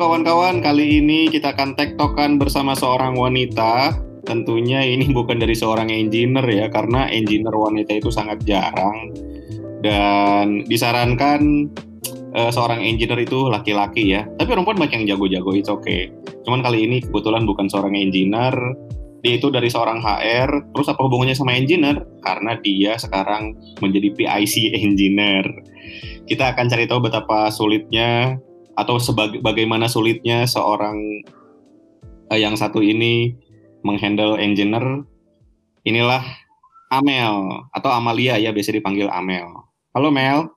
Kawan-kawan, kali ini kita akan tektokan bersama seorang wanita. Tentunya ini bukan dari seorang engineer ya, karena engineer wanita itu sangat jarang. Dan disarankan uh, seorang engineer itu laki-laki ya. Tapi perempuan banyak yang jago-jago, itu oke. Okay. Cuman kali ini kebetulan bukan seorang engineer, dia itu dari seorang HR. Terus apa hubungannya sama engineer? Karena dia sekarang menjadi PIC engineer. Kita akan cari tahu betapa sulitnya atau sebagai bagaimana sulitnya seorang uh, yang satu ini menghandle engineer inilah Amel atau Amalia ya biasa dipanggil Amel. Halo Mel.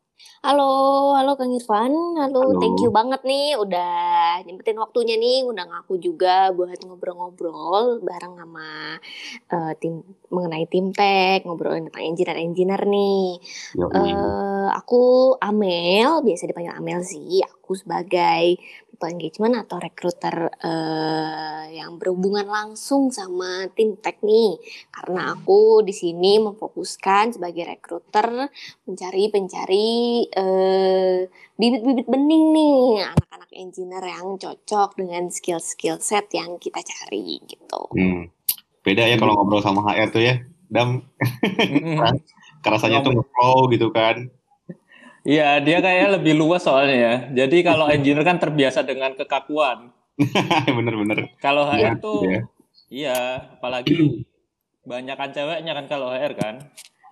Halo, halo Kang Irfan. Halo, halo, thank you banget nih udah nyempetin waktunya nih, udah ngaku juga buat ngobrol-ngobrol bareng sama uh, tim mengenai tim tech, ngobrolin tentang engineer-engineer nih. Uh, aku Amel, biasa dipanggil Amel sih. Aku sebagai people engagement atau recruiter uh, yang berhubungan langsung sama tim tech nih. Karena aku di sini memfokuskan sebagai recruiter mencari pencari uh, bibit-bibit bening nih anak-anak engineer yang cocok dengan skill-skill set yang kita cari gitu. Hmm. Beda ya kalau ngobrol sama HR tuh ya, dam. Kerasanya tuh flow gitu kan. Iya, dia kayaknya lebih luas soalnya ya. Jadi kalau engineer kan terbiasa dengan kekakuan. Bener-bener. Kalau HR ya, tuh, ya. iya, apalagi banyak kan ceweknya kan kalau HR kan.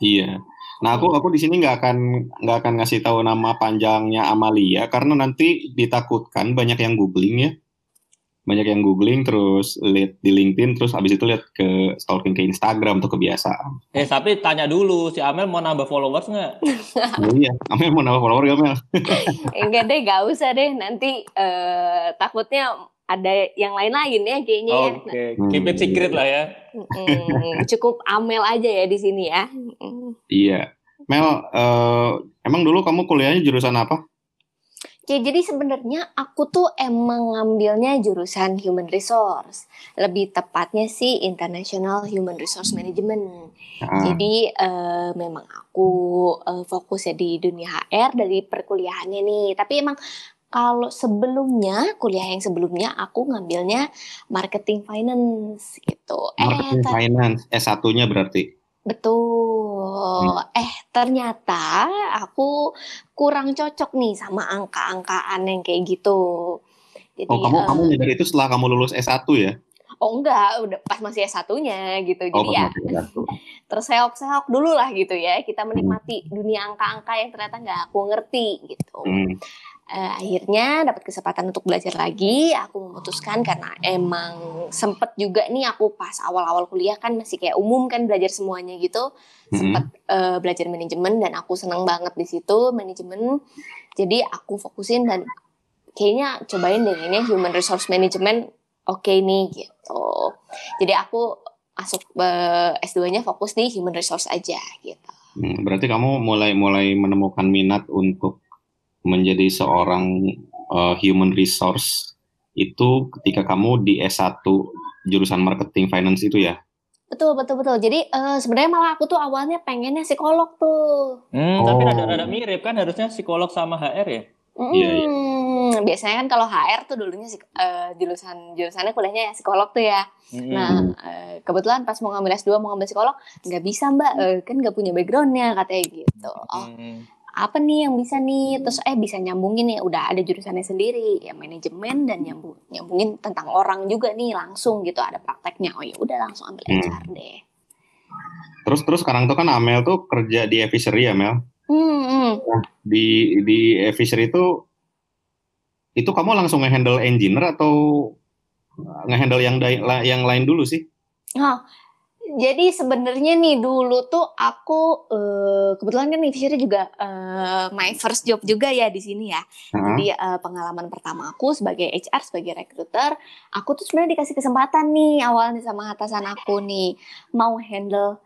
Iya. Nah aku aku di sini nggak akan nggak akan ngasih tahu nama panjangnya Amalia karena nanti ditakutkan banyak yang googling ya banyak yang googling terus lihat di LinkedIn terus abis itu lihat ke stalking ke Instagram tuh kebiasaan. Eh tapi tanya dulu si Amel mau nambah followers nggak? oh, iya, Amel mau nambah followers gak Amel? Enggak deh, gak usah deh. Nanti uh, takutnya ada yang lain-lain ya kayaknya. Ya. Oke, okay. ya. keep it secret lah ya. cukup Amel aja ya di sini ya. iya, Mel, uh, emang dulu kamu kuliahnya jurusan apa? Oke, jadi sebenarnya aku tuh emang ngambilnya jurusan Human Resource. Lebih tepatnya sih International Human Resource Management. Ah. Jadi uh, memang aku uh, fokus ya di dunia HR dari perkuliahannya nih. Tapi emang kalau sebelumnya kuliah yang sebelumnya aku ngambilnya marketing finance gitu. Marketing eh, finance S1-nya berarti. Betul. Hmm. Eh, ternyata aku kurang cocok nih sama angka-angkaan yang kayak gitu. Jadi, oh, kamu uh, kamu nyadar itu setelah kamu lulus S1 ya? Oh enggak, udah pas masih S1-nya gitu. Oh, Jadi ya terseok-seok dulu lah gitu ya. Kita menikmati hmm. dunia angka-angka yang ternyata nggak aku ngerti gitu. Hmm uh, akhirnya dapat kesempatan untuk belajar lagi aku memutuskan karena emang sempet juga nih aku pas awal-awal kuliah kan masih kayak umum kan belajar semuanya gitu mm-hmm. sempet uh, belajar manajemen dan aku seneng banget di situ manajemen jadi aku fokusin dan kayaknya cobain deh ini human resource management oke okay nih gitu jadi aku masuk uh, S2-nya fokus di human resource aja gitu. Hmm, berarti kamu mulai mulai menemukan minat untuk menjadi seorang uh, human resource itu ketika kamu di S1 jurusan marketing finance itu ya? Betul, betul, betul. Jadi uh, sebenarnya malah aku tuh awalnya pengennya psikolog tuh. Hmm, oh. tapi rada-rada mirip kan harusnya psikolog sama HR ya? Hmm, iya, iya. biasanya kan kalau HR tuh dulunya uh, jurusan jurusannya kuliahnya ya psikolog tuh ya. Hmm. Nah, uh, kebetulan pas mau ngambil S2 mau ngambil psikolog nggak bisa mbak, uh, kan nggak punya backgroundnya katanya gitu. Oh, hmm apa nih yang bisa nih? Terus eh bisa nyambungin nih udah ada jurusannya sendiri ya manajemen dan nyambung nyambungin tentang orang juga nih langsung gitu ada prakteknya. Oh ya udah langsung ambil hmm. HR deh. Terus terus sekarang tuh kan Amel tuh kerja di Fishery ya Mel? Hmm, hmm. Nah, di di Fishery itu itu kamu langsung ngehandle engineer atau ngehandle yang yang lain dulu sih? Oh jadi sebenarnya nih dulu tuh aku uh, kebetulan kan nih Fisher juga uh, my first job juga ya di sini ya. Uh-huh. Jadi uh, pengalaman pertama aku sebagai HR sebagai recruiter, aku tuh sebenarnya dikasih kesempatan nih awalnya sama atasan aku nih mau handle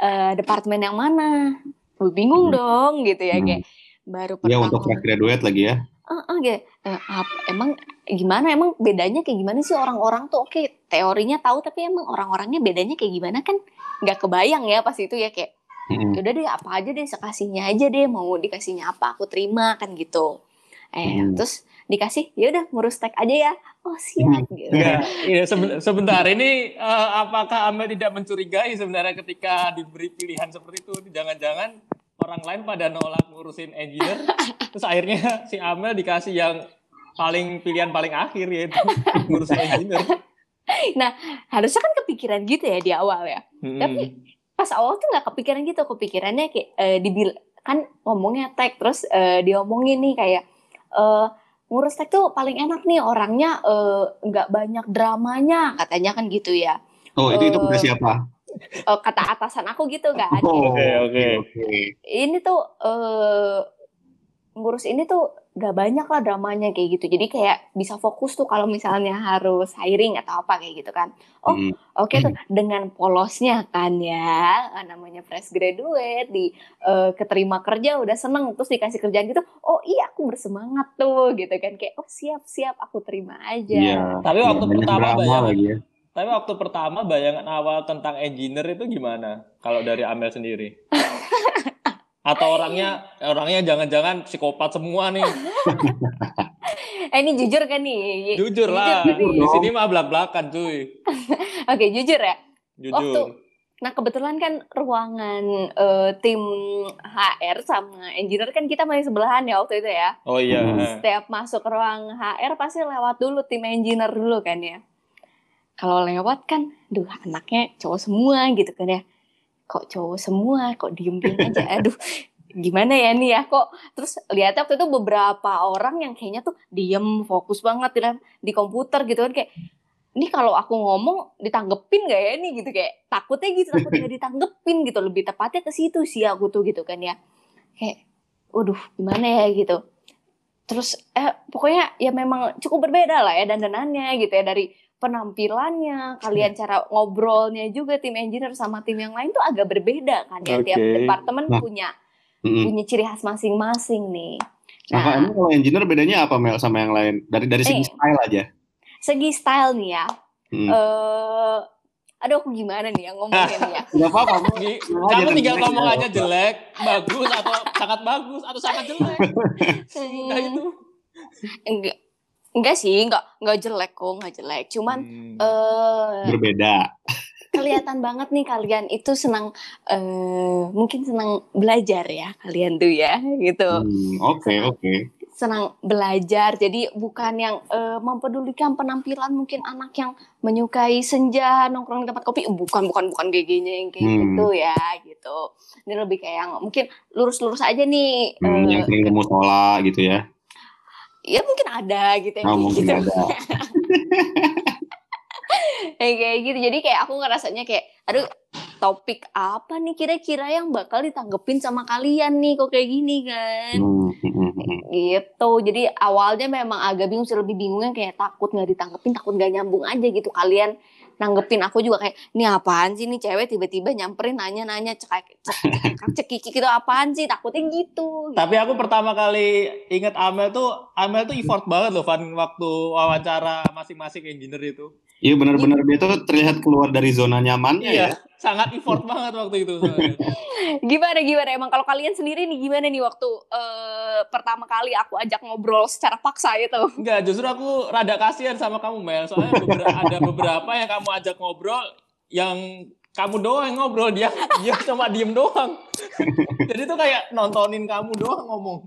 uh, departemen yang mana. Bingung hmm. dong gitu ya hmm. kayak baru pertama. Ya untuk graduate lagi ya uh, uh, gitu. Uh, emang gimana? Emang bedanya kayak gimana sih orang-orang tuh? Oke okay, teorinya tahu tapi emang orang-orangnya bedanya kayak gimana? Kan nggak kebayang ya pas itu ya kayak hmm. udah deh apa aja deh sekasihnya aja deh mau dikasihnya apa aku terima kan gitu. Eh Hmm. terus dikasih ya udah ngurus tag aja ya. Oh siap gitu. Enggak, iya, seben- sebentar. Ini eh, apakah Amel tidak mencurigai sebenarnya ketika diberi pilihan seperti itu? Jangan-jangan orang lain pada nolak ngurusin engineer, terus akhirnya si Amel dikasih yang paling pilihan paling akhir yaitu ngurusin engineer. harusnya kan kepikiran gitu ya di awal ya Hmm. Tapi- pas awal tuh nggak kepikiran gitu kepikirannya kayak eh, dibil kan ngomongnya tag terus eh, diomongin nih kayak eh, ngurus tag tuh paling enak nih orangnya nggak banyak dramanya katanya kan gitu ya Oh, itu itu kata siapa? Eh, kata atasan aku gitu kan Oh, Oke, oke. oke. ini tuh eh ngurus ini tuh gak banyak lah dramanya kayak gitu jadi kayak bisa fokus tuh kalau misalnya harus hiring atau apa kayak gitu kan Oh, Hmm. Oke tuh dengan polosnya kan ya eh, namanya fresh graduate di eh, keterima kerja udah seneng terus dikasih kerjaan gitu oh iya aku bersemangat tuh gitu kan kayak oh siap siap aku terima aja Iya. Tapi waktu Banyak pertama lagi ya. Tapi waktu pertama bayangan awal tentang engineer itu gimana? Kalau dari Amel sendiri? Atau orangnya orangnya jangan-jangan psikopat semua nih? eh ini jujur kan nih Jujur lah. Jujur Di nih. sini mah belak-belakan cuy. oke jujur ya Jujur. Waktu- nah kebetulan kan ruangan eh, tim HR sama engineer kan kita masih sebelahan ya waktu itu ya Oh iya. Hmm. setiap masuk ke ruang HR pasti lewat dulu tim engineer dulu kan ya. Kalau lewat kan, duh anaknya cowok semua gitu kan ya. Kok cowok semua, kok diem-diem aja, aduh gimana ya nih ya kok? Terus lihat waktu itu beberapa orang yang kayaknya tuh diem fokus banget di, di komputer gitu kan kayak ini kalau aku ngomong ditanggepin gak ya nih gitu kayak takutnya gitu takut gak ditanggepin gitu. Lebih tepatnya ke situ sih aku tuh gitu kan ya. Kayak waduh gimana ya? Gitu. Terus eh pokoknya ya memang cukup berbeda lah ya dandanannya gitu ya dari penampilannya kalian cara ngobrolnya juga tim engineer sama tim yang lain tuh agak berbeda kan ya tiap Oke. departemen Nah. punya Mm-mm. punya ciri khas masing-masing nih Nah, nah emang kalau engineer bedanya apa Mel sama yang lain? Dari dari segi Eh. style aja. segi style nih ya Hmm. eh aduh aku gimana nih yang ngomongnya nih ya Gak apa-apa. Kamu tinggal ngomong aja jelek, bagus atau sangat bagus atau sangat jelek. Udah itu. enggak enggak sih enggak enggak jelek kok enggak jelek cuman Hmm. eh Berbeda. kelihatan banget nih kalian itu senang eh mungkin senang belajar ya kalian tuh ya gitu Hmm, Oke, oke. senang belajar jadi bukan yang eh, mempedulikan penampilan mungkin anak yang menyukai senja nongkrong di tempat kopi bukan bukan bukan GG-nya yang kayak Hmm. gitu ya gitu ini lebih kayak yang mungkin lurus-lurus aja nih Hmm, eh, yang sering ke musola gitu ya. Ya mungkin ada gitu yang Oh, gitu. ada. Kayak gitu. Jadi kayak aku ngerasanya kayak aduh topik apa nih kira-kira yang bakal ditanggepin sama kalian nih? Kok kayak gini kan? Hmm, hmm, hmm, hmm. gitu. Jadi awalnya memang agak bingung sih lebih bingungnya kayak takut nggak ditanggepin takut nggak nyambung aja gitu. Kalian nanggepin aku juga kayak ini apaan sih nih cewek tiba-tiba nyamperin nanya-nanya cekak cekak cekiki gitu apaan sih? Takutnya gitu. Tapi aku pertama kali inget Amel tuh, Amel tuh effort banget loh Van waktu wawancara masing-masing engineer itu. Iya benar-benar. Dia tuh terlihat keluar dari zona nyamannya ya. Sangat effort banget waktu itu. gimana gimana emang kalau kalian sendiri nih gimana nih waktu eh, pertama kali aku ajak ngobrol secara paksa gitu Enggak, justru aku rada kasihan sama kamu Mel. Soalnya beber- ada beberapa yang kamu ajak ngobrol yang kamu doang yang ngobrol dia dia cuma diem doang. Jadi tuh kayak nontonin kamu doang ngomong.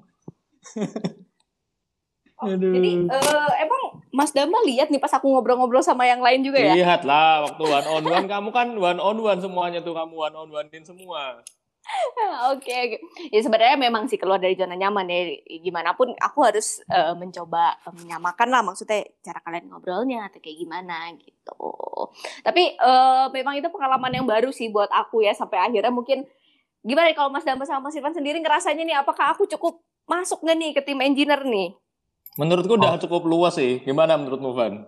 Aduh. Jadi eh, emang Mas Damba lihat nih pas aku ngobrol-ngobrol sama yang lain juga ya? Lihat lah waktu one on one kamu kan one on one semuanya tuh kamu one on onein semua. Oke, oke. Ya sebenarnya memang sih keluar dari zona nyaman ya. Gimana pun aku harus eh, mencoba eh, menyamakan lah maksudnya cara kalian ngobrolnya atau kayak gimana gitu. Tapi eh, memang itu pengalaman yang baru sih buat aku ya sampai akhirnya mungkin gimana ya kalau Mas Damba sama Mas Irfan sendiri ngerasanya nih apakah aku cukup masuk nggak nih ke tim engineer nih? Menurutku udah cukup luas sih. Gimana menurutmu Van?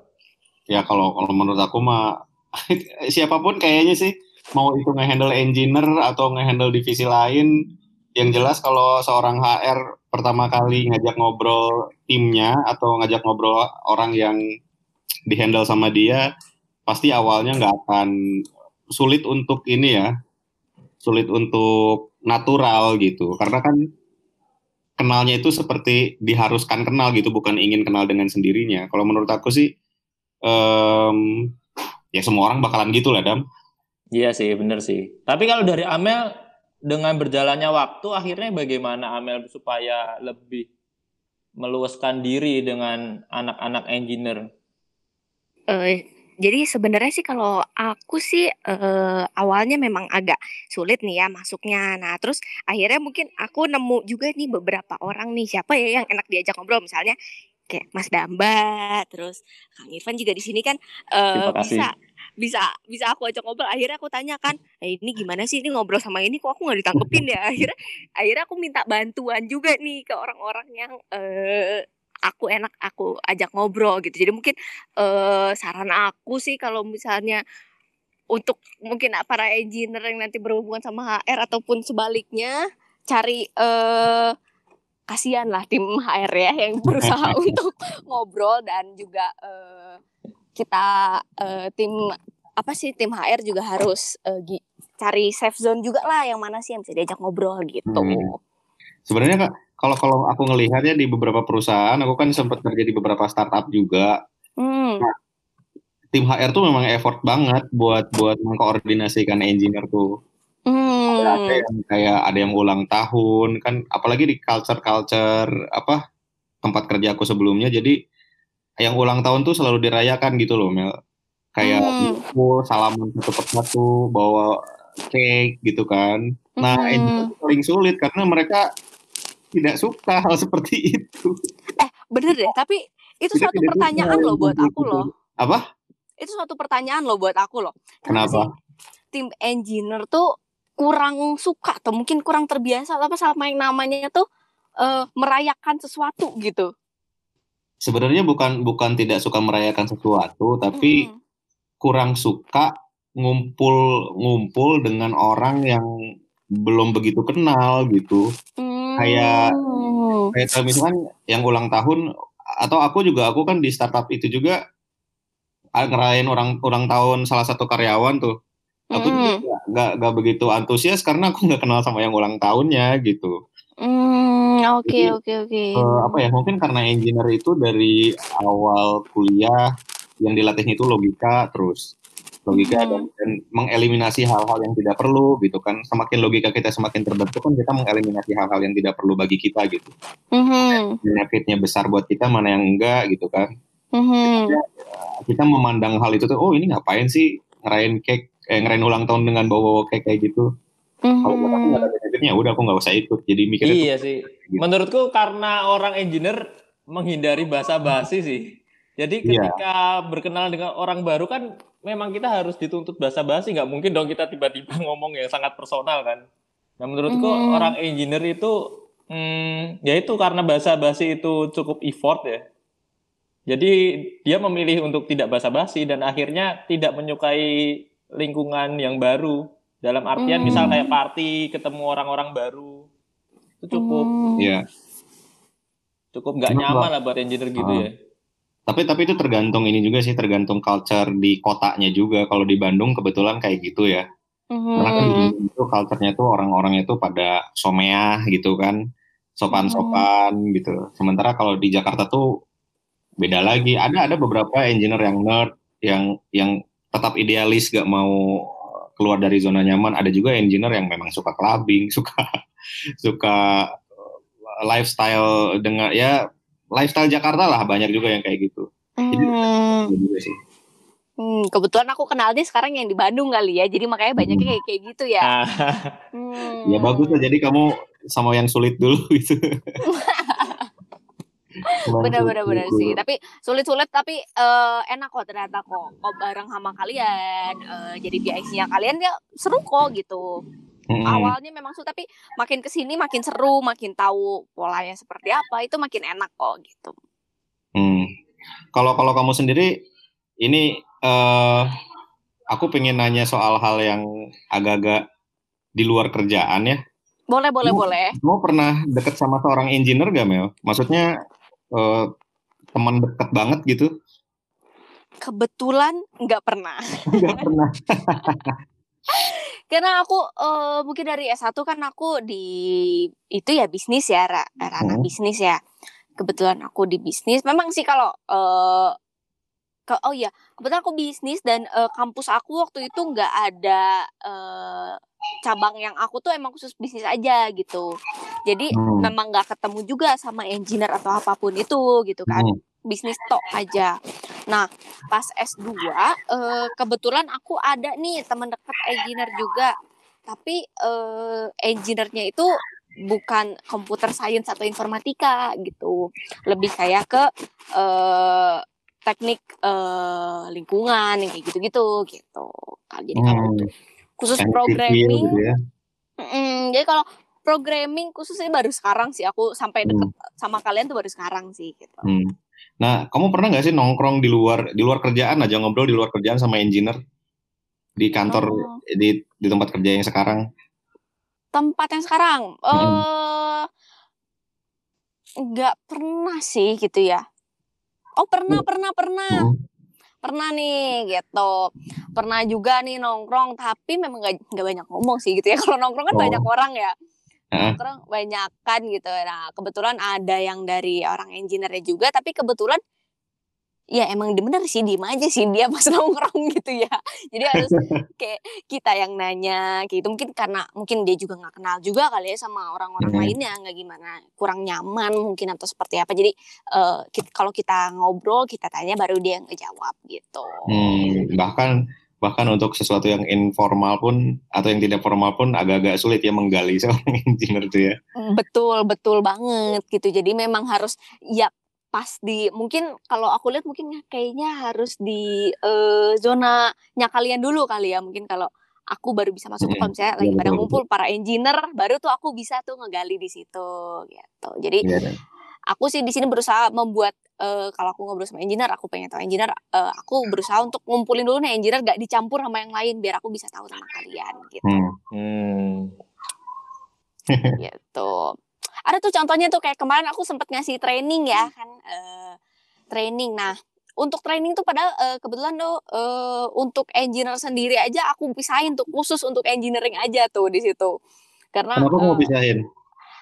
Ya kalau kalau menurut aku mah siapa pun kayaknya sih mau itu ngehandle engineer atau ngehandle divisi lain yang jelas kalau seorang HR pertama kali ngajak ngobrol timnya atau ngajak ngobrol orang yang dihandle sama dia pasti awalnya nggak akan sulit untuk ini ya sulit untuk natural gitu karena kan kenalnya itu seperti diharuskan kenal gitu, bukan ingin kenal dengan sendirinya. Kalau menurut aku sih, um, ya semua orang bakalan gitu lah, Dam. Iya sih, bener sih. Tapi kalau dari Amel, dengan berjalannya waktu, akhirnya bagaimana Amel supaya lebih meluaskan diri dengan anak-anak engineer? Uh, jadi sebenarnya sih kalau aku sih uh, awalnya memang agak sulit nih ya masuknya. Nah terus akhirnya mungkin aku nemu juga nih beberapa orang nih. Siapa ya yang enak diajak ngobrol? Misalnya kayak Mas Damba, terus Kang Irfan juga di sini kan uh, bisa bisa bisa aku ajak ngobrol. Akhirnya aku tanya kan eh, ini gimana sih? Ini ngobrol sama ini kok aku nggak ditangkepin ya? Akhirnya akhirnya aku minta bantuan juga nih ke orang-orang yang uh, aku enak aku ajak ngobrol gitu jadi mungkin uh, saran aku sih kalau misalnya untuk mungkin para engineer yang nanti berhubungan sama HR ataupun sebaliknya cari uh, kasihan lah tim HR ya yang berusaha untuk ngobrol dan juga uh, kita uh, tim apa sih tim HR juga harus uh, cari safe zone juga lah yang mana sih yang bisa diajak ngobrol gitu. Hmm. Sebenarnya kak kalau kalau aku ngelihatnya di beberapa perusahaan, aku kan sempat kerja di beberapa startup juga. Hmm. Nah, tim HR tuh memang effort banget buat buat mengkoordinasikan engineer tuh. Hmm. Ada yang kayak ada yang ulang tahun kan, apalagi di culture culture apa tempat kerja aku sebelumnya. Jadi yang ulang tahun tuh selalu dirayakan gitu loh, Mel. Kayak hmm. salaman satu persatu, bawa cake gitu kan. Nah, hmm. engineer paling sulit karena mereka tidak suka hal seperti itu. Eh, bener deh, tapi itu tidak, suatu tidak pertanyaan loh buat aku loh. Apa? Itu suatu pertanyaan loh buat aku loh. Kenapa? tim engineer tuh kurang suka atau mungkin kurang terbiasa apa sama yang namanya tuh uh, merayakan sesuatu gitu. Sebenarnya bukan bukan tidak suka merayakan sesuatu, tapi hmm. kurang suka ngumpul-ngumpul dengan orang yang belum begitu kenal gitu. Hmm kayak oh. kayak misalkan yang ulang tahun atau aku juga aku kan di startup itu juga ngerayain orang ulang tahun salah satu karyawan tuh aku mm. nggak nggak begitu antusias karena aku nggak kenal sama yang ulang tahunnya gitu hmm, oke oke oke eh, apa ya mungkin karena engineer itu dari awal kuliah yang dilatihnya itu logika terus logika hmm. dan, dan mengeliminasi hal-hal yang tidak perlu gitu kan semakin logika kita semakin terbentuk kan kita mengeliminasi hal-hal yang tidak perlu bagi kita gitu hmm. benefitnya besar buat kita mana yang enggak gitu kan hmm. kita, kita memandang hal itu tuh oh ini ngapain sih ngerayain cake eh, ngerayain ulang tahun dengan bawa-bawa cake kayak gitu hmm. kalau buat aku ada benefitnya udah aku nggak usah ikut jadi mikirnya iya tuh, sih gitu. menurutku karena orang engineer menghindari bahasa basi sih jadi iya. ketika yeah. berkenal dengan orang baru kan memang kita harus dituntut bahasa basi nggak mungkin dong kita tiba-tiba ngomong yang sangat personal kan nah menurutku hmm. orang engineer itu hmm, ya itu karena bahasa basi itu cukup effort ya jadi dia memilih untuk tidak bahasa basi dan akhirnya tidak menyukai lingkungan yang baru dalam artian hmm. misal kayak party ketemu orang-orang baru itu cukup hmm. ya cukup nggak nyaman lah buat engineer gitu uh. ya tapi tapi itu tergantung ini juga sih tergantung culture di kotanya juga. Kalau di Bandung kebetulan kayak gitu ya. Mm-hmm. Karena kan di itu culture-nya tuh orang-orangnya tuh pada someah gitu kan, sopan-sopan mm-hmm. gitu. Sementara kalau di Jakarta tuh beda lagi. Ada ada beberapa engineer yang nerd, yang yang tetap idealis gak mau keluar dari zona nyaman. Ada juga engineer yang memang suka clubbing, suka suka lifestyle dengan ya lifestyle Jakarta lah banyak juga yang kayak gitu. Jadi hmm. juga sih. Hmm, kebetulan aku kenal dia sekarang yang di Bandung kali ya, jadi makanya banyaknya hmm. kayak kayak gitu ya. Ah. hmm. Ya bagus lah, jadi kamu sama yang sulit dulu gitu. Bener-bener bener sih, tapi sulit-sulit tapi uh, enak kok ternyata kok, kok bareng sama kalian, uh, jadi biasanya kalian ya seru kok gitu. Hmm. Awalnya memang sulit tapi makin ke sini makin seru, makin tahu polanya seperti apa, itu makin enak kok gitu. Hmm. Kalau kalau kamu sendiri ini uh, aku pengen nanya soal hal yang agak-agak di luar kerjaan ya. Boleh, boleh, kamu, boleh. Kamu pernah deket sama seorang engineer gak, Mel? Maksudnya uh, teman deket banget gitu? Kebetulan nggak pernah. Nggak pernah. karena aku uh, mungkin dari S1 kan aku di itu ya bisnis ya ranah hmm. bisnis ya kebetulan aku di bisnis memang sih kalau uh, ke oh ya kebetulan aku bisnis dan uh, kampus aku waktu itu nggak ada uh, cabang yang aku tuh emang khusus bisnis aja gitu jadi hmm. memang nggak ketemu juga sama engineer atau apa pun itu gitu kan hmm. Bisnis tok aja Nah, pas S2 eh, kebetulan aku ada nih teman dekat engineer juga. Tapi eh, engineer-nya itu bukan komputer science atau informatika gitu. Lebih kayak ke eh, teknik eh, lingkungan yang kayak gitu-gitu gitu. Jadi hmm. khusus programming gitu ya. Mm, jadi kalau programming khususnya baru sekarang sih aku sampai deket hmm. sama kalian tuh baru sekarang sih gitu. Hmm. Nah, kamu pernah nggak sih nongkrong di luar di luar kerjaan aja ngobrol di luar kerjaan sama engineer di kantor oh. di di tempat kerja yang sekarang? Tempat yang sekarang, hmm. uh, nggak pernah sih gitu ya. Oh pernah, hmm. pernah, pernah. Hmm. Pernah nih gitu. Pernah juga nih nongkrong, tapi memang nggak banyak ngomong sih gitu ya. Kalau nongkrong kan oh. banyak orang ya orang banyak kan gitu. Nah, kebetulan ada yang dari orang engineer juga, tapi kebetulan ya emang bener sih diem aja sih dia pas nongkrong gitu ya. Jadi harus kayak kita yang nanya gitu. Mungkin karena mungkin dia juga nggak kenal juga kali ya sama orang-orang lainnya nggak gimana kurang nyaman mungkin atau seperti apa. Jadi uh, kalau kita ngobrol kita tanya baru dia ngejawab gitu. Hmm, bahkan bahkan untuk sesuatu yang informal pun atau yang tidak formal pun agak-agak sulit ya menggali seorang engineer itu ya. Betul, betul banget gitu. Jadi memang harus ya pas di mungkin kalau aku lihat mungkin kayaknya harus di uh, zonanya kalian dulu kali ya. Mungkin kalau aku baru bisa masuk hmm, kalau misalnya lagi pada ngumpul para engineer baru tuh aku bisa tuh ngegali di situ gitu. Jadi ya, aku sih di sini berusaha membuat uh, kalau aku ngobrol sama engineer aku pengen tahu engineer uh, aku berusaha untuk ngumpulin dulu nih engineer gak dicampur sama yang lain biar aku bisa tahu sama kalian gitu. Hmm. Hmm. gitu. Ada tuh contohnya tuh kayak kemarin aku sempat ngasih training ya kan uh, training. Nah untuk training tuh padahal uh, kebetulan tuh uh, untuk engineer sendiri aja aku pisahin tuh khusus untuk engineering aja tuh di situ. Karena kenapa uh, mau pisahin?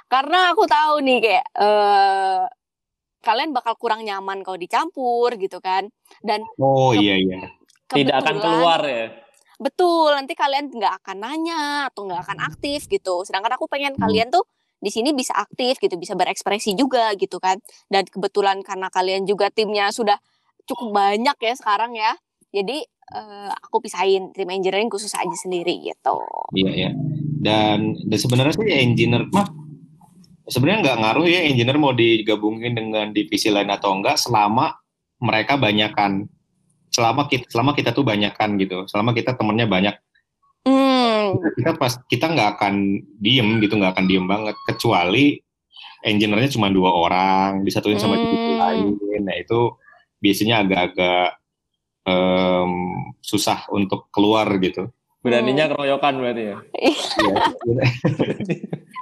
karena aku tahu nih kayak uh, kalian bakal kurang nyaman kalau dicampur gitu kan. Dan oh iya iya. Tidak akan keluar ya? Betul nanti kalian nggak akan nanya atau nggak akan aktif gitu. Sedangkan aku pengen hmm. kalian tuh di sini bisa aktif gitu. Bisa berekspresi juga gitu kan. Dan kebetulan karena kalian juga timnya sudah cukup banyak ya sekarang ya. Jadi uh, aku pisahin tim engineering khusus aja sendiri gitu. Iya iya. Dan, dan sebenarnya sih engineer mah sebenarnya nggak ngaruh ya engineer mau digabungin dengan divisi lain atau enggak selama mereka banyakkan selama kita selama kita tuh banyakkan gitu. Selama kita temennya banyak. Mm. kita pas kita nggak akan diem gitu nggak akan diem banget. Kecuali engineer-nya cuma dua orang disatuin sama mm. divisi lain. Nah itu biasanya agak-agak um, susah untuk keluar gitu Beraninya hmm. keroyokan berarti ya?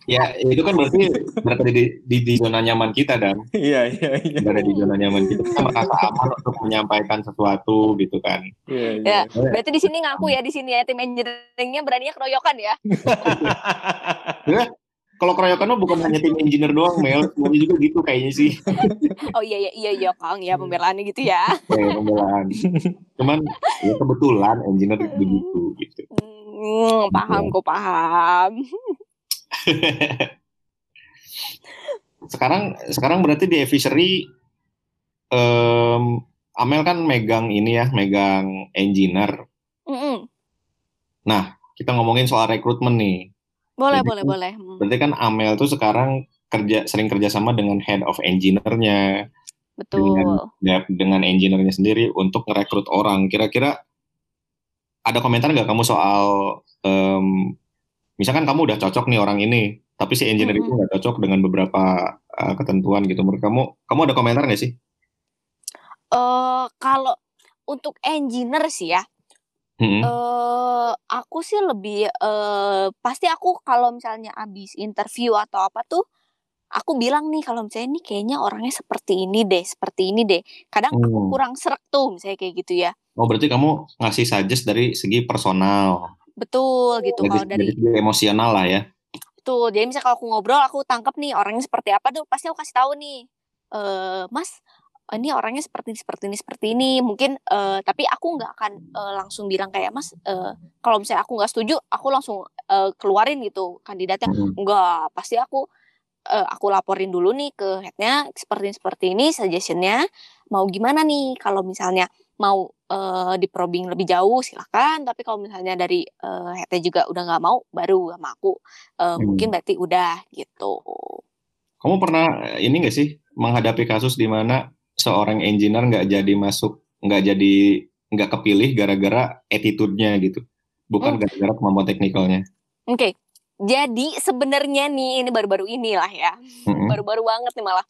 ya, itu kan berarti berada di, di, di zona nyaman kita dan. Iya iya iya. Berada di zona nyaman kita, kita merasa aman untuk menyampaikan sesuatu gitu kan. Iya, iya. Ya, berarti di sini ngaku ya di sini ya tim engineeringnya beraninya keroyokan ya? ya kalau keroyokan mah bukan hanya tim engineer doang, Mel. Semuanya juga gitu kayaknya sih. oh iya iya iya iya Kang ya pembelaannya gitu ya. ya pembelaan. Cuman ya kebetulan engineer begitu gitu. Hmm, paham ya. kok paham. sekarang sekarang berarti di Evisery um, Amel kan megang ini ya, megang engineer. Mm -mm. Nah, kita ngomongin soal rekrutmen nih. Boleh, boleh, kan, boleh. Hmm. Berarti kan Amel tuh sekarang kerja sering kerja sama dengan head of engineer-nya. Betul. Dengan, dengan engineer-nya sendiri untuk merekrut orang. Kira-kira ada komentar nggak kamu soal um, misalkan kamu udah cocok nih orang ini, tapi si engineer mm -hmm. itu nggak cocok dengan beberapa uh, ketentuan gitu. Menurut kamu, kamu ada komentar nggak sih? Uh, kalau untuk engineer sih ya, Hmm. Uh, aku sih lebih uh, pasti aku kalau misalnya abis interview atau apa tuh aku bilang nih kalau misalnya ini kayaknya orangnya seperti ini deh, seperti ini deh. Kadang hmm. aku kurang serak tuh misalnya kayak gitu ya. Oh, berarti kamu ngasih suggest dari segi personal. betul gitu kalau dari jadi segi emosional lah ya. betul jadi misalnya kalau aku ngobrol aku tangkap nih orangnya seperti apa tuh pasti aku kasih tahu nih eh mas ini orangnya seperti ini seperti ini seperti ini. Mungkin eh, tapi aku nggak akan eh, langsung bilang kayak mas eh, kalau misalnya aku nggak setuju aku langsung eh, keluarin gitu kandidatnya. Mm-mm. Enggak, pasti aku eh, aku laporin dulu nih ke headnya seperti seperti ini suggestionnya mau gimana nih? Kalau misalnya mau eh, di probing lebih jauh silahkan tapi kalau misalnya dari eh, headnya juga udah nggak mau baru sama aku eh, Hmm. mungkin berarti udah gitu. Kamu pernah ini nggak sih menghadapi kasus di mana seorang engineer nggak jadi masuk, nggak jadi nggak kepilih gara-gara attitude-nya gitu, bukan Hmm. gara-gara kemampuan teknikalnya. oke. Jadi sebenarnya nih ini baru-baru inilah ya. Baru-baru banget nih malah.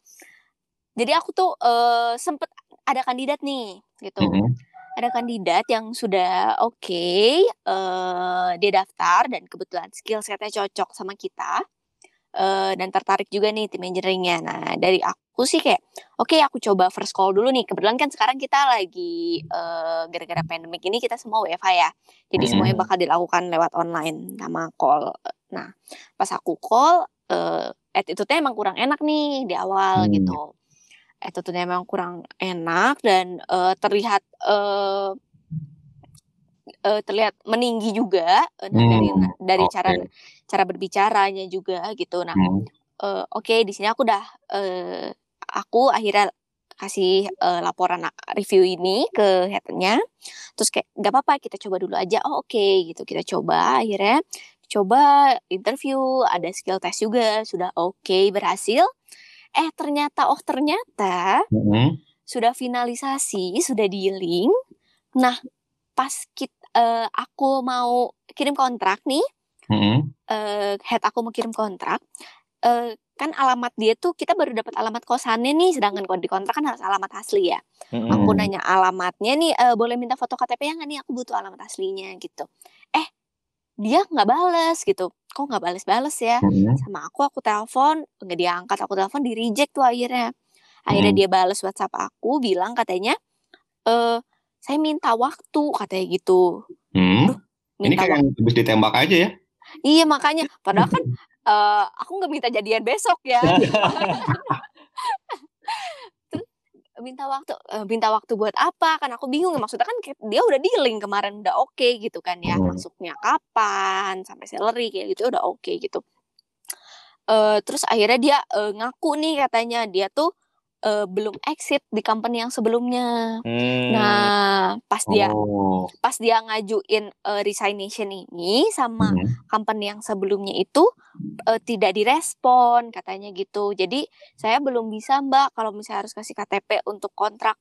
Jadi aku tuh eh, sempet ada kandidat nih gitu. Mm-mm. ada kandidat yang sudah oke eh dia daftar dan kebetulan skill setnya cocok sama kita eh dan tertarik juga nih tim engineeringnya. Nah dari aku sih kayak oke aku coba first call dulu nih. Kebetulan kan sekarang kita lagi eh gara-gara pandemic ini kita semua WFH ya. Jadi Hmm. semuanya bakal dilakukan lewat online sama call. Nah pas aku call eh attitude-nya emang kurang enak nih di awal Hmm. gitu. Attitude-nya emang kurang enak dan eh, terlihat eh eh, terlihat meninggi juga eh, nah, dari Hmm, dari oke. cara cara berbicaranya juga gitu nah Hmm. eh, oke di sini aku udah eh, aku akhirnya kasih eh, laporan a- review ini ke headnya terus kayak gak apa-apa kita coba dulu aja oh oke gitu kita coba akhirnya coba interview ada skill test juga sudah oke berhasil eh ternyata oh ternyata Mm-mm. sudah finalisasi sudah dealing nah pas kit eh, aku mau kirim kontrak nih. Mm-mm. eh, head aku mau kirim kontrak. Eh, kan alamat dia tuh kita baru dapat alamat kosannya nih sedangkan kalau di kontrak kan harus alamat asli ya. Mm-mm. aku nanya alamatnya nih eh, boleh minta foto KTP yang nggak nih? Aku butuh alamat aslinya gitu. Eh dia nggak bales gitu. Kok nggak bales-bales ya? Mm-mm. sama aku aku telepon nggak diangkat. Aku telepon di reject tuh akhirnya. Akhirnya Hmm. dia bales WhatsApp aku bilang katanya eh saya minta waktu katanya gitu Hmm. Ini minta kayak yang habis ditembak aja ya. Iya makanya, padahal kan eh, aku nggak minta jadian besok ya. Minta waktu, eh, minta waktu buat apa? Kan aku bingung ya maksudnya kan dia udah dealing kemarin udah oke gitu kan ya, Hmm. masuknya kapan, sampai salary kayak gitu udah oke gitu. Eh, terus akhirnya dia eh, ngaku nih katanya dia tuh eh, belum exit di company yang sebelumnya. Hmm. Nah, pas dia Oh. pas dia ngajuin eh, resignation ini sama Hmm. company yang sebelumnya itu eh, tidak direspon katanya gitu. Jadi saya belum bisa Mbak kalau misalnya harus kasih KTP untuk kontrak.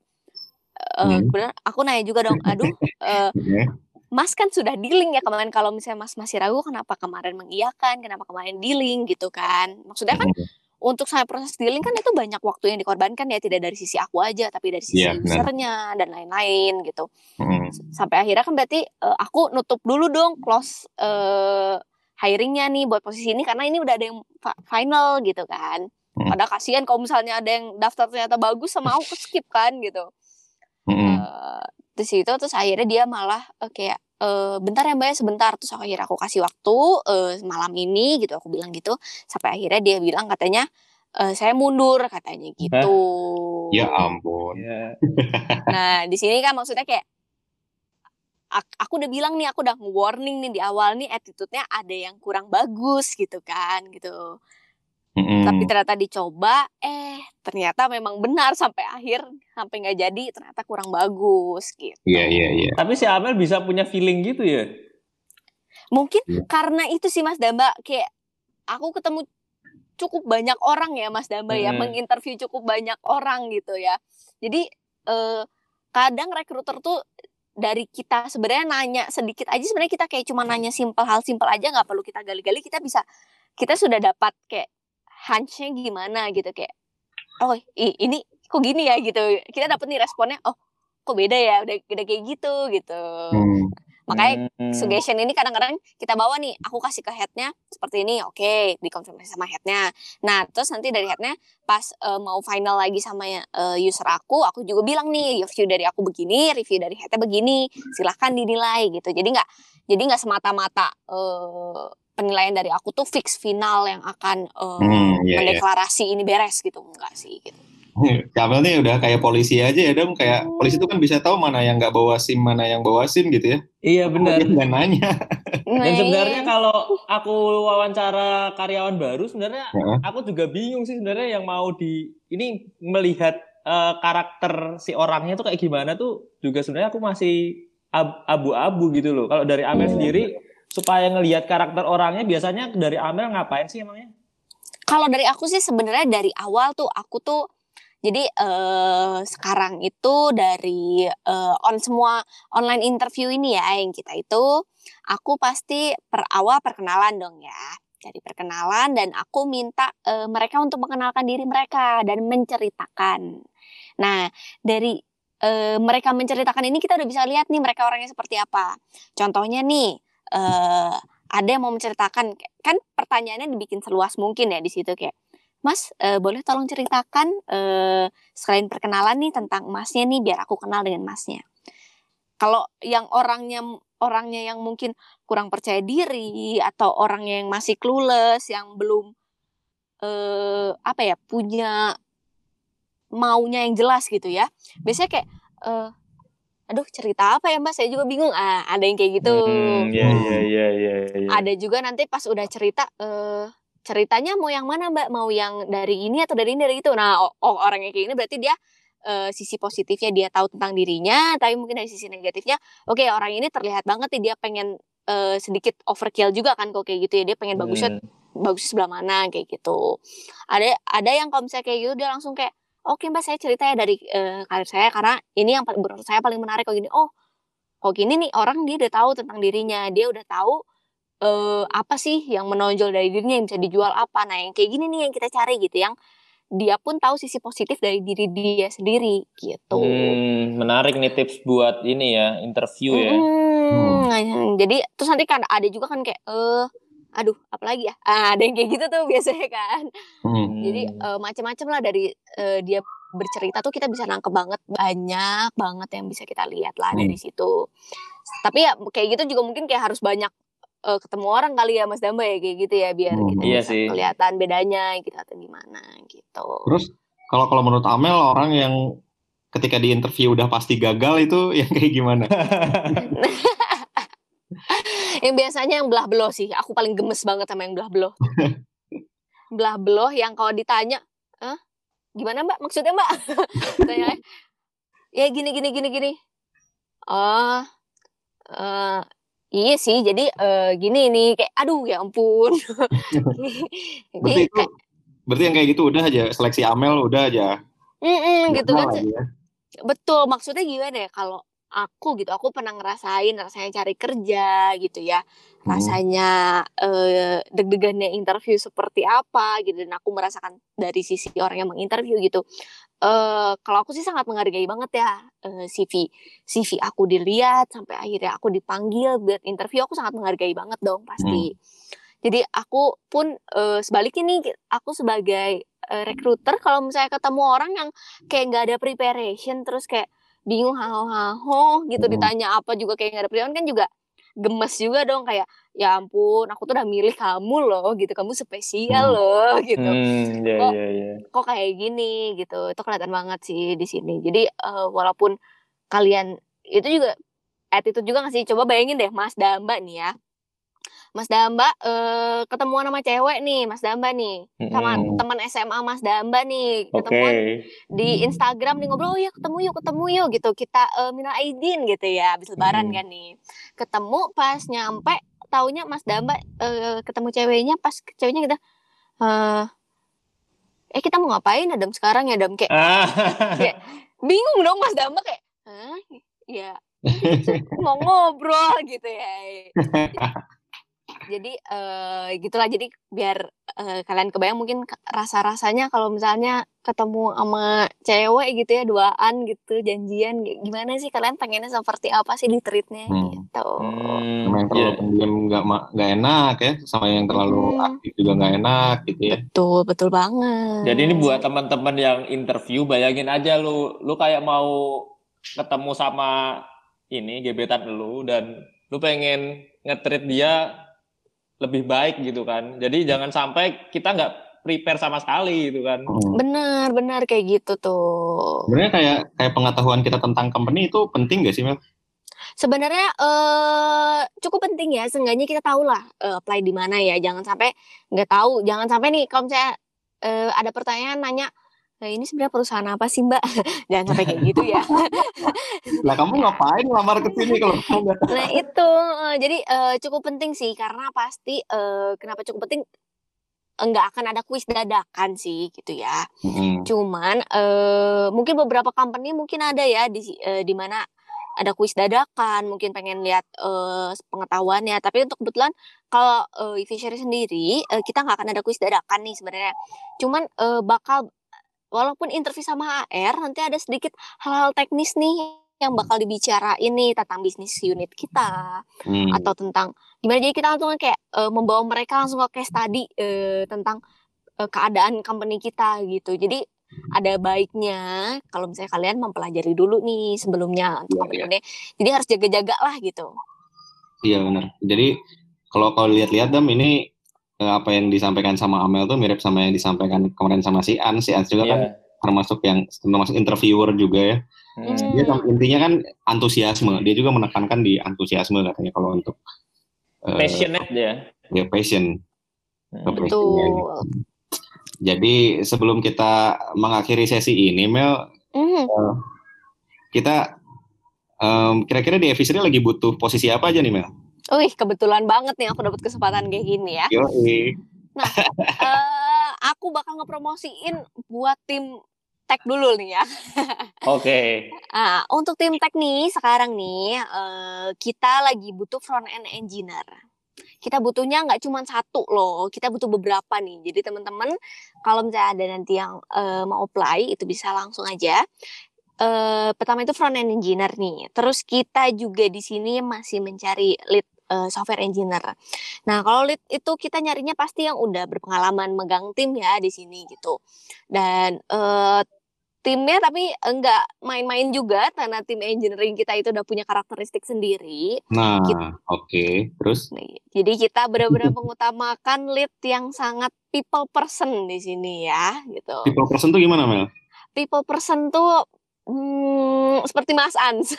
Eh, Hmm. kemudian aku nanya juga dong, aduh, Oke. Mas kan sudah dealing ya kemarin kalau misalnya Mas masih ragu kenapa kemarin mengiyakan, kenapa kemarin dealing gitu kan? Maksudnya kan Hmm. Untuk saya proses dealing kan itu banyak waktu yang dikorbankan ya tidak dari sisi aku aja tapi dari sisi Iya, benar. usernya dan lain-lain gitu Hmm. sampai akhirnya kan berarti eh, aku nutup dulu dong close eh, hiringnya nih buat posisi ini karena ini udah ada yang final gitu kan. Hmm. Padahal kasihan kalau misalnya ada yang daftar ternyata bagus sama aku skip kan gitu. Hmm. Eh, terus itu terus akhirnya dia malah eh, kayak eh, bentar ya mbak ya sebentar terus akhirnya aku kasih waktu eh, malam ini gitu aku bilang gitu sampai akhirnya dia bilang katanya eh, saya mundur katanya gitu. Ya ampun. Ya. Nah, di sini kan maksudnya kayak ak- aku udah bilang nih, aku udah warning nih di awal nih attitude-nya ada yang kurang bagus gitu kan gitu. Hmm. Tapi ternyata dicoba, eh ternyata memang benar sampai akhir sampai nggak jadi ternyata kurang bagus gitu. Iya iya iya. Tapi si Amel bisa punya feeling gitu ya? Mungkin Iya. karena itu sih Mas Damba kayak aku ketemu cukup banyak orang ya Mas Damba ya Hmm. menginterview cukup banyak orang gitu ya. Jadi eh, kadang rekruter tuh dari kita sebenarnya nanya sedikit aja sebenarnya kita kayak cuma nanya simpel hal simpel aja nggak perlu kita gali-gali kita bisa kita sudah dapat kayak hunch-nya gimana gitu kayak oh ini kok gini ya gitu kita dapat nih responnya oh kok beda ya udah udah kayak gitu gitu Hmm. Makanya Hmm. suggestion ini kadang-kadang kita bawa nih, aku kasih ke headnya seperti ini, oke, dikonfirmasi sama headnya. Nah, terus nanti dari headnya pas eh, mau final lagi sama eh, user aku, aku juga bilang nih review dari aku begini, review dari headnya begini, silahkan dinilai gitu. Jadi nggak, jadi nggak semata-mata eh, penilaian dari aku tuh fix final yang akan eh, Hmm, iya, iya. mendeklarasi ini beres gitu, enggak sih gitu. Kamel nih udah kayak polisi aja ya dong kayak Hmm. polisi itu kan bisa tahu mana yang nggak bawa SIM mana yang bawa SIM gitu ya. Iya benar. Nggak nanya. Dan Nah, sebenarnya kalau aku wawancara karyawan baru sebenarnya Heeh. aku juga bingung sih sebenarnya yang mau di ini melihat eh, karakter si orangnya tuh kayak gimana tuh juga sebenarnya aku masih ab- abu-abu gitu loh. Kalau dari Amel Hmm. sendiri supaya ngelihat karakter orangnya biasanya dari Amel ngapain sih emangnya? Kalau dari aku sih sebenarnya dari awal tuh aku tuh jadi eh sekarang itu dari eh, on semua online interview ini ya yang kita itu aku pasti per awal perkenalan dong ya. Jadi perkenalan dan aku minta eh, mereka untuk mengenalkan diri mereka dan menceritakan. Nah, dari eh, mereka menceritakan ini kita udah bisa lihat nih mereka orangnya seperti apa. Contohnya nih eh ada yang mau menceritakan kan pertanyaannya dibikin seluas mungkin ya di situ kayak Mas, eh, boleh tolong ceritakan eh, sekalian perkenalan nih tentang masnya nih biar aku kenal dengan masnya. Kalau yang orangnya orangnya yang mungkin kurang percaya diri atau orangnya yang masih clueless, yang belum apa ya punya maunya yang jelas gitu ya. Biasanya kayak aduh cerita apa ya Mbak? Saya juga bingung. Ah, ada yang kayak gitu. Hmm, iya iya iya iya. iya. Ada juga nanti pas udah cerita eh ceritanya mau yang mana Mbak? Mau yang dari ini atau dari ini dari itu? Nah, oh, oh, orang yang kayak ini berarti dia eh, sisi positifnya dia tahu tentang dirinya, tapi mungkin dari sisi negatifnya, oke orang ini terlihat banget nih dia pengen eh, sedikit overkill juga kan kalau kayak gitu ya. Dia pengen bagusnya Hmm. bagus sebelah mana kayak gitu. Ada ada yang kalau misalnya kayak gitu dia langsung kayak oke mbak saya cerita ya dari eh, karir saya karena ini yang paling menurut saya paling menarik kok gini. Oh kok gini nih orang dia udah tahu tentang dirinya dia udah tahu eh, apa sih yang menonjol dari dirinya yang bisa dijual apa. Nah yang kayak gini nih yang kita cari gitu yang dia pun tahu sisi positif dari diri dia sendiri gitu. Hmm, menarik nih tips buat ini ya interview ya. Hmm, nah, Jadi terus nanti kan ada juga kan kayak eh aduh apalagi ya ah, ada yang kayak gitu tuh biasanya kan Hmm. jadi eh, macam-macam lah dari eh, dia bercerita tuh kita bisa nangkep banget banyak banget yang bisa kita lihat lah Hmm. dari situ tapi ya kayak gitu juga mungkin kayak harus banyak eh, ketemu orang kali ya Mas Damba ya kayak gitu ya biar Hmm. kita Iya bisa sih. kelihatan bedanya gitu atau gimana gitu Terus kalau kalau menurut Amel orang yang ketika di interview udah pasti gagal itu yang kayak gimana? yang biasanya yang belah beloh sih. Aku paling gemes banget sama yang belah beloh. Belah beloh yang kalau ditanya Hah? gimana mbak? Maksudnya mbak? Tanya, ya gini gini gini gini. Oh eh, iya sih. Jadi eh, gini nih. Kayak aduh ya ampun. Berarti itu kayak berarti yang kayak gitu udah aja. Seleksi Amel udah aja. "Mm-mm," gitu gagal kan ya. Betul, maksudnya gimana ya? Kalau aku gitu, aku pernah ngerasain rasanya cari kerja gitu ya. Hmm. Rasanya eh, deg-degannya interview seperti apa gitu dan aku merasakan dari sisi orang yang menginterview gitu. Eh kalau aku sih sangat menghargai banget ya eh, CV CV aku dilihat sampai akhirnya aku dipanggil buat interview aku sangat menghargai banget dong pasti. Jadi aku pun eh, sebaliknya nih aku sebagai eh, recruiter kalau misalnya ketemu orang yang kayak nggak ada preparation terus kayak bingung haho haho gitu Hmm. ditanya apa juga kayak nggak ada preparation kan juga gemes juga dong kayak ya ampun aku tuh udah milih kamu loh gitu. Kamu spesial Hmm. loh gitu. Hmm, iya Kok- iya iya. kok kayak gini gitu. Itu kelihatan banget sih di sini. Jadi eh, walaupun kalian itu juga attitude juga nggak sih? Coba bayangin deh Mas Damba nih ya Mas Damba eh, ketemuan sama cewek nih Mas Damba nih sama Mm-mm. teman SMA Mas Damba nih ketemuan di Instagram nih ngobrol oh ya ketemu yuk ketemu yuk gitu kita eh, minal aidin gitu ya habis lebaran Hmm. kan nih ketemu pas nyampe taunya Mas Damba eh, ketemu ceweknya pas ceweknya kita eh eh kita mau ngapain Adam sekarang ya Adam kayak Ah. Iya. bingung dong Mas Damba kayak Hah? ya mau ngobrol gitu ya jadi uh, gitulah jadi biar uh, kalian kebayang mungkin rasa rasanya kalau misalnya ketemu sama cewek gitu ya duaan gitu janjian gimana sih kalian pengennya seperti apa sih di treatnya hmm. gitu hmm, sama yang terlalu yeah. pendiam nggak nggak enak ya sama yang terlalu hmm. aktif juga nggak enak gitu ya betul betul banget jadi ini buat teman-teman yang interview bayangin aja lu lu kayak mau ketemu sama ini gebetan lu dan lu pengen ngetrit dia lebih baik gitu kan. Jadi jangan sampai kita nggak prepare sama sekali gitu kan. Hmm. Benar, benar kayak gitu tuh. Sebenarnya kayak kayak pengetahuan kita tentang company itu penting gak sih Mel? Sebenarnya uh, cukup penting ya, seenggaknya kita tahu lah uh, apply di mana ya. Jangan sampai nggak tahu, jangan sampai nih kalau misalnya uh, ada pertanyaan nanya Nah ini sebenarnya perusahaan apa sih Mbak? Jangan sampai kayak gitu ya. Lah kamu ngapain lamar ke sini kalau kamu Nah itu, jadi uh, cukup penting sih karena pasti uh, kenapa cukup penting enggak akan ada kuis dadakan sih gitu ya. Hmm. Cuman uh, mungkin beberapa company mungkin ada ya di uh, di mana ada kuis dadakan, mungkin pengen lihat uh, pengetahuannya. Tapi untuk kebetulan kalau uh, Fishery sendiri uh, kita nggak akan ada kuis dadakan nih sebenarnya. Cuman uh, bakal walaupun interview sama HR nanti ada sedikit hal-hal teknis nih yang bakal dibicarain nih tentang bisnis unit kita hmm. atau tentang gimana. Jadi kita langsung kayak uh, membawa mereka langsung ke case study uh, tentang uh, keadaan company kita gitu. Jadi ada baiknya kalau misalnya kalian mempelajari dulu nih sebelumnya untuk ya, ya. jadi harus jaga-jaga lah gitu. Iya benar. Jadi kalau kalau lihat-lihat dam ini apa yang disampaikan sama Amel tuh mirip sama yang disampaikan kemarin sama si An. Si An juga yeah. kan termasuk yang termasuk interviewer juga ya. Hmm. Dia intinya kan antusiasme. Dia juga menekankan di antusiasme katanya kalau untuk uh, passionate dia. Ya passion. Hmm. Betul. Gitu. Jadi sebelum kita mengakhiri sesi ini, Mel, mm. uh, kita um, kira-kira di Evisri lagi butuh posisi apa aja nih, Mel? Wih, kebetulan banget nih aku dapat kesempatan kayak gini ya. Yoi. Nah, uh, aku bakal ngepromosiin buat tim tech dulu nih ya. Oke. Okay. Nah, untuk tim tech nih sekarang nih uh, kita lagi butuh front end engineer. Kita butuhnya nggak cuma satu loh, kita butuh beberapa nih. Jadi teman-teman kalau misalnya ada nanti yang uh, mau apply itu bisa langsung aja uh, pertama itu front end engineer nih. Terus kita juga di sini masih mencari lead uh, software engineer. Nah, kalau lead itu kita nyarinya pasti yang udah berpengalaman megang tim ya di sini gitu. Dan uh, timnya tapi enggak main-main juga karena tim engineering kita itu udah punya karakteristik sendiri. Nah, oke. Okay. Terus? Nih, jadi kita benar-benar mengutamakan lead yang sangat people person di sini ya, gitu. People person tuh gimana, Mel? People person tuh hmm, seperti Mas Ans.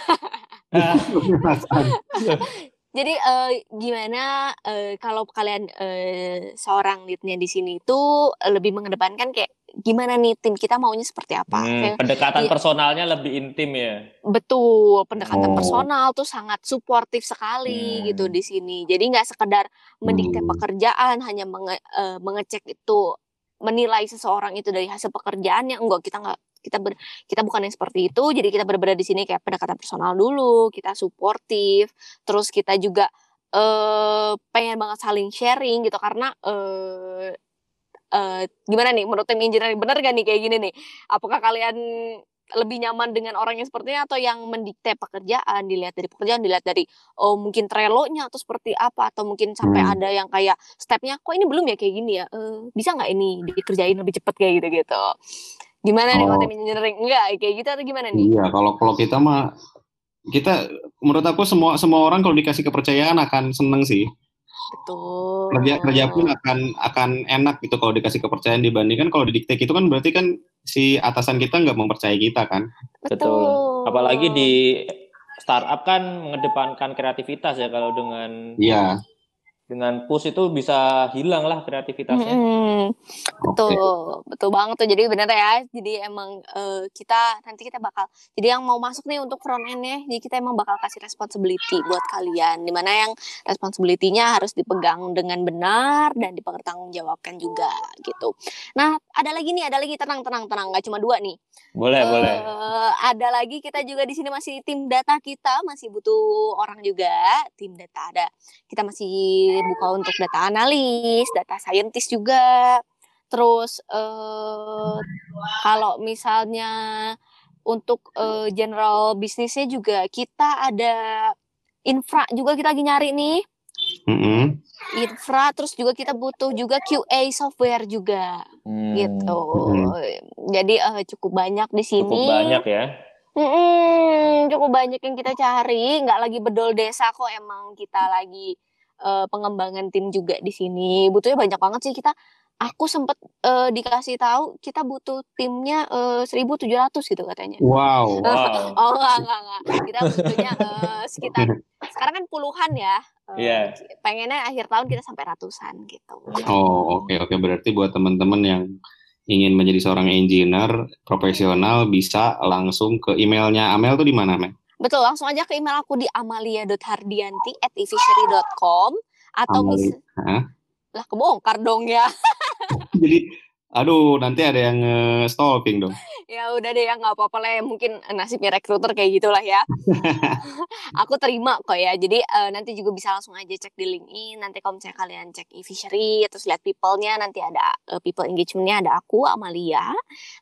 Mas Ans. Jadi uh, gimana uh, kalau kalian uh, seorang leadnya di sini itu lebih mengedepankan kayak gimana nih tim kita maunya seperti apa? Hmm, kayak, pendekatan ya, personalnya lebih intim ya. Betul, pendekatan oh. personal tuh sangat suportif sekali hmm. gitu di sini. Jadi nggak sekedar mendikte hmm. pekerjaan, hanya menge, uh, mengecek itu menilai seseorang itu dari hasil pekerjaannya enggak kita nggak kita ber, kita bukan yang seperti itu jadi kita benar-benar di sini kayak pendekatan personal dulu kita suportif terus kita juga uh, pengen banget saling sharing gitu karena uh, uh, gimana nih menurut tim engineering benar gak nih kayak gini nih? Apakah kalian lebih nyaman dengan orang yang seperti ini atau yang mendikte pekerjaan dilihat dari pekerjaan dilihat dari oh mungkin trelonya atau seperti apa atau mungkin sampai hmm. ada yang kayak stepnya kok ini belum ya kayak gini ya? Uh, bisa nggak ini dikerjain lebih cepat kayak gitu gitu Gimana oh. nih konten engineering? Enggak, kayak gitu atau gimana nih? Iya, kalau kalau kita mah kita menurut aku semua semua orang kalau dikasih kepercayaan akan seneng sih. Betul. Kerja kerja pun akan akan enak gitu kalau dikasih kepercayaan dibandingkan kalau didikte itu kan berarti kan si atasan kita nggak mempercayai kita kan. Betul. Apalagi di startup kan mengedepankan kreativitas ya kalau dengan Iya dengan push itu bisa hilang lah kreativitasnya. Hmm, betul, okay. betul banget tuh. Jadi benar ya. Jadi emang uh, kita nanti kita bakal. Jadi yang mau masuk nih untuk front endnya, jadi kita emang bakal kasih responsibility buat kalian. Di mana yang responsibility-nya harus dipegang dengan benar dan dipertanggungjawabkan juga gitu. Nah ada lagi nih, ada lagi tenang, tenang, tenang. Gak cuma dua nih. Boleh, uh, boleh. Ada lagi kita juga di sini masih tim data kita masih butuh orang juga tim data ada. Kita masih dibuka untuk data analis, data scientist juga. Terus uh, kalau misalnya untuk uh, general bisnisnya juga kita ada infra juga kita lagi nyari nih. Mm-hmm. Infra terus juga kita butuh juga QA software juga hmm. gitu. Mm-hmm. Jadi uh, cukup banyak di sini. Cukup banyak ya. Hmm, cukup banyak yang kita cari, nggak lagi bedol desa kok emang kita lagi uh, pengembangan tim juga di sini. Butuhnya banyak banget sih kita aku sempat uh, dikasih tahu kita butuh timnya uh, 1.700 gitu katanya. Wow. wow. oh enggak, enggak, enggak. Kita butuhnya uh, sekitar sekarang kan puluhan ya. Iya. Uh, yeah. Pengennya akhir tahun kita sampai ratusan gitu. Oh, oke okay, oke okay. berarti buat teman-teman yang ingin menjadi seorang engineer profesional bisa langsung ke emailnya Amel tuh di mana, Mel? Betul, langsung aja ke email aku di amalia.hardianti@efishery.com atau Amalia. bisa lah kebongkar dong ya. Jadi Aduh, nanti ada yang uh, stalking dong. ya udah deh ya nggak apa-apa lah ya mungkin nasibnya rekruter kayak gitulah ya. aku terima kok ya. Jadi uh, nanti juga bisa langsung aja cek di LinkedIn. Nanti kalau misalnya kalian cek e-fishery terus lihat people-nya nanti ada uh, people engagement-nya ada aku Amalia,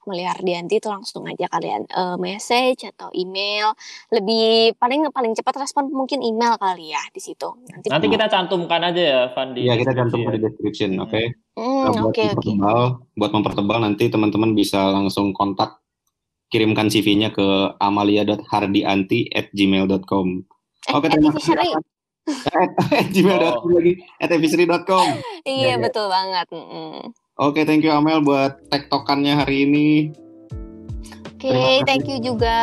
Amalia Ardianti itu langsung aja kalian uh, message atau email. Lebih paling paling cepat respon mungkin email kali ya di situ. Nanti, nanti kita cantumkan aja ya Van di. Iya, kita cantumkan di description, oke. Okay? Hmm, nah, oke oke. Buat mempertebal nanti teman-teman bisa langsung kontak kirimkan CV-nya ke amalia.hardianti@gmail.com. Eh, oke, terima kasih. at gmail.com oh. lagi at iya ya, betul ya. banget mm. oke okay, thank you Amel buat tektokannya hari ini Oke, okay, thank you juga.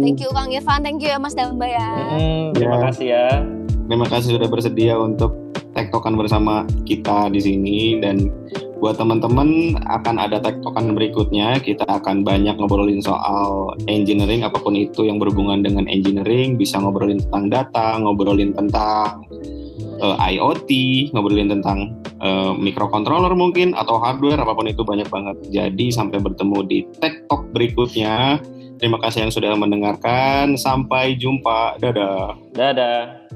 Thank you Kang Irfan, thank you ya Mas Damba ya. Hmm, terima ya. kasih ya. Terima kasih sudah bersedia untuk tektokan bersama kita di sini. Dan buat teman-teman akan ada tektokan berikutnya. Kita akan banyak ngobrolin soal engineering apa pun itu yang berhubungan dengan engineering. Bisa ngobrolin tentang data ngobrolin tentang uh, eh, IoT ngobrolin tentang uh, microcontroller mungkin atau hardware apa pun itu banyak banget. Jadi sampai bertemu di tektok berikutnya. Terima kasih yang sudah mendengarkan. Sampai jumpa. Dadah. Dadah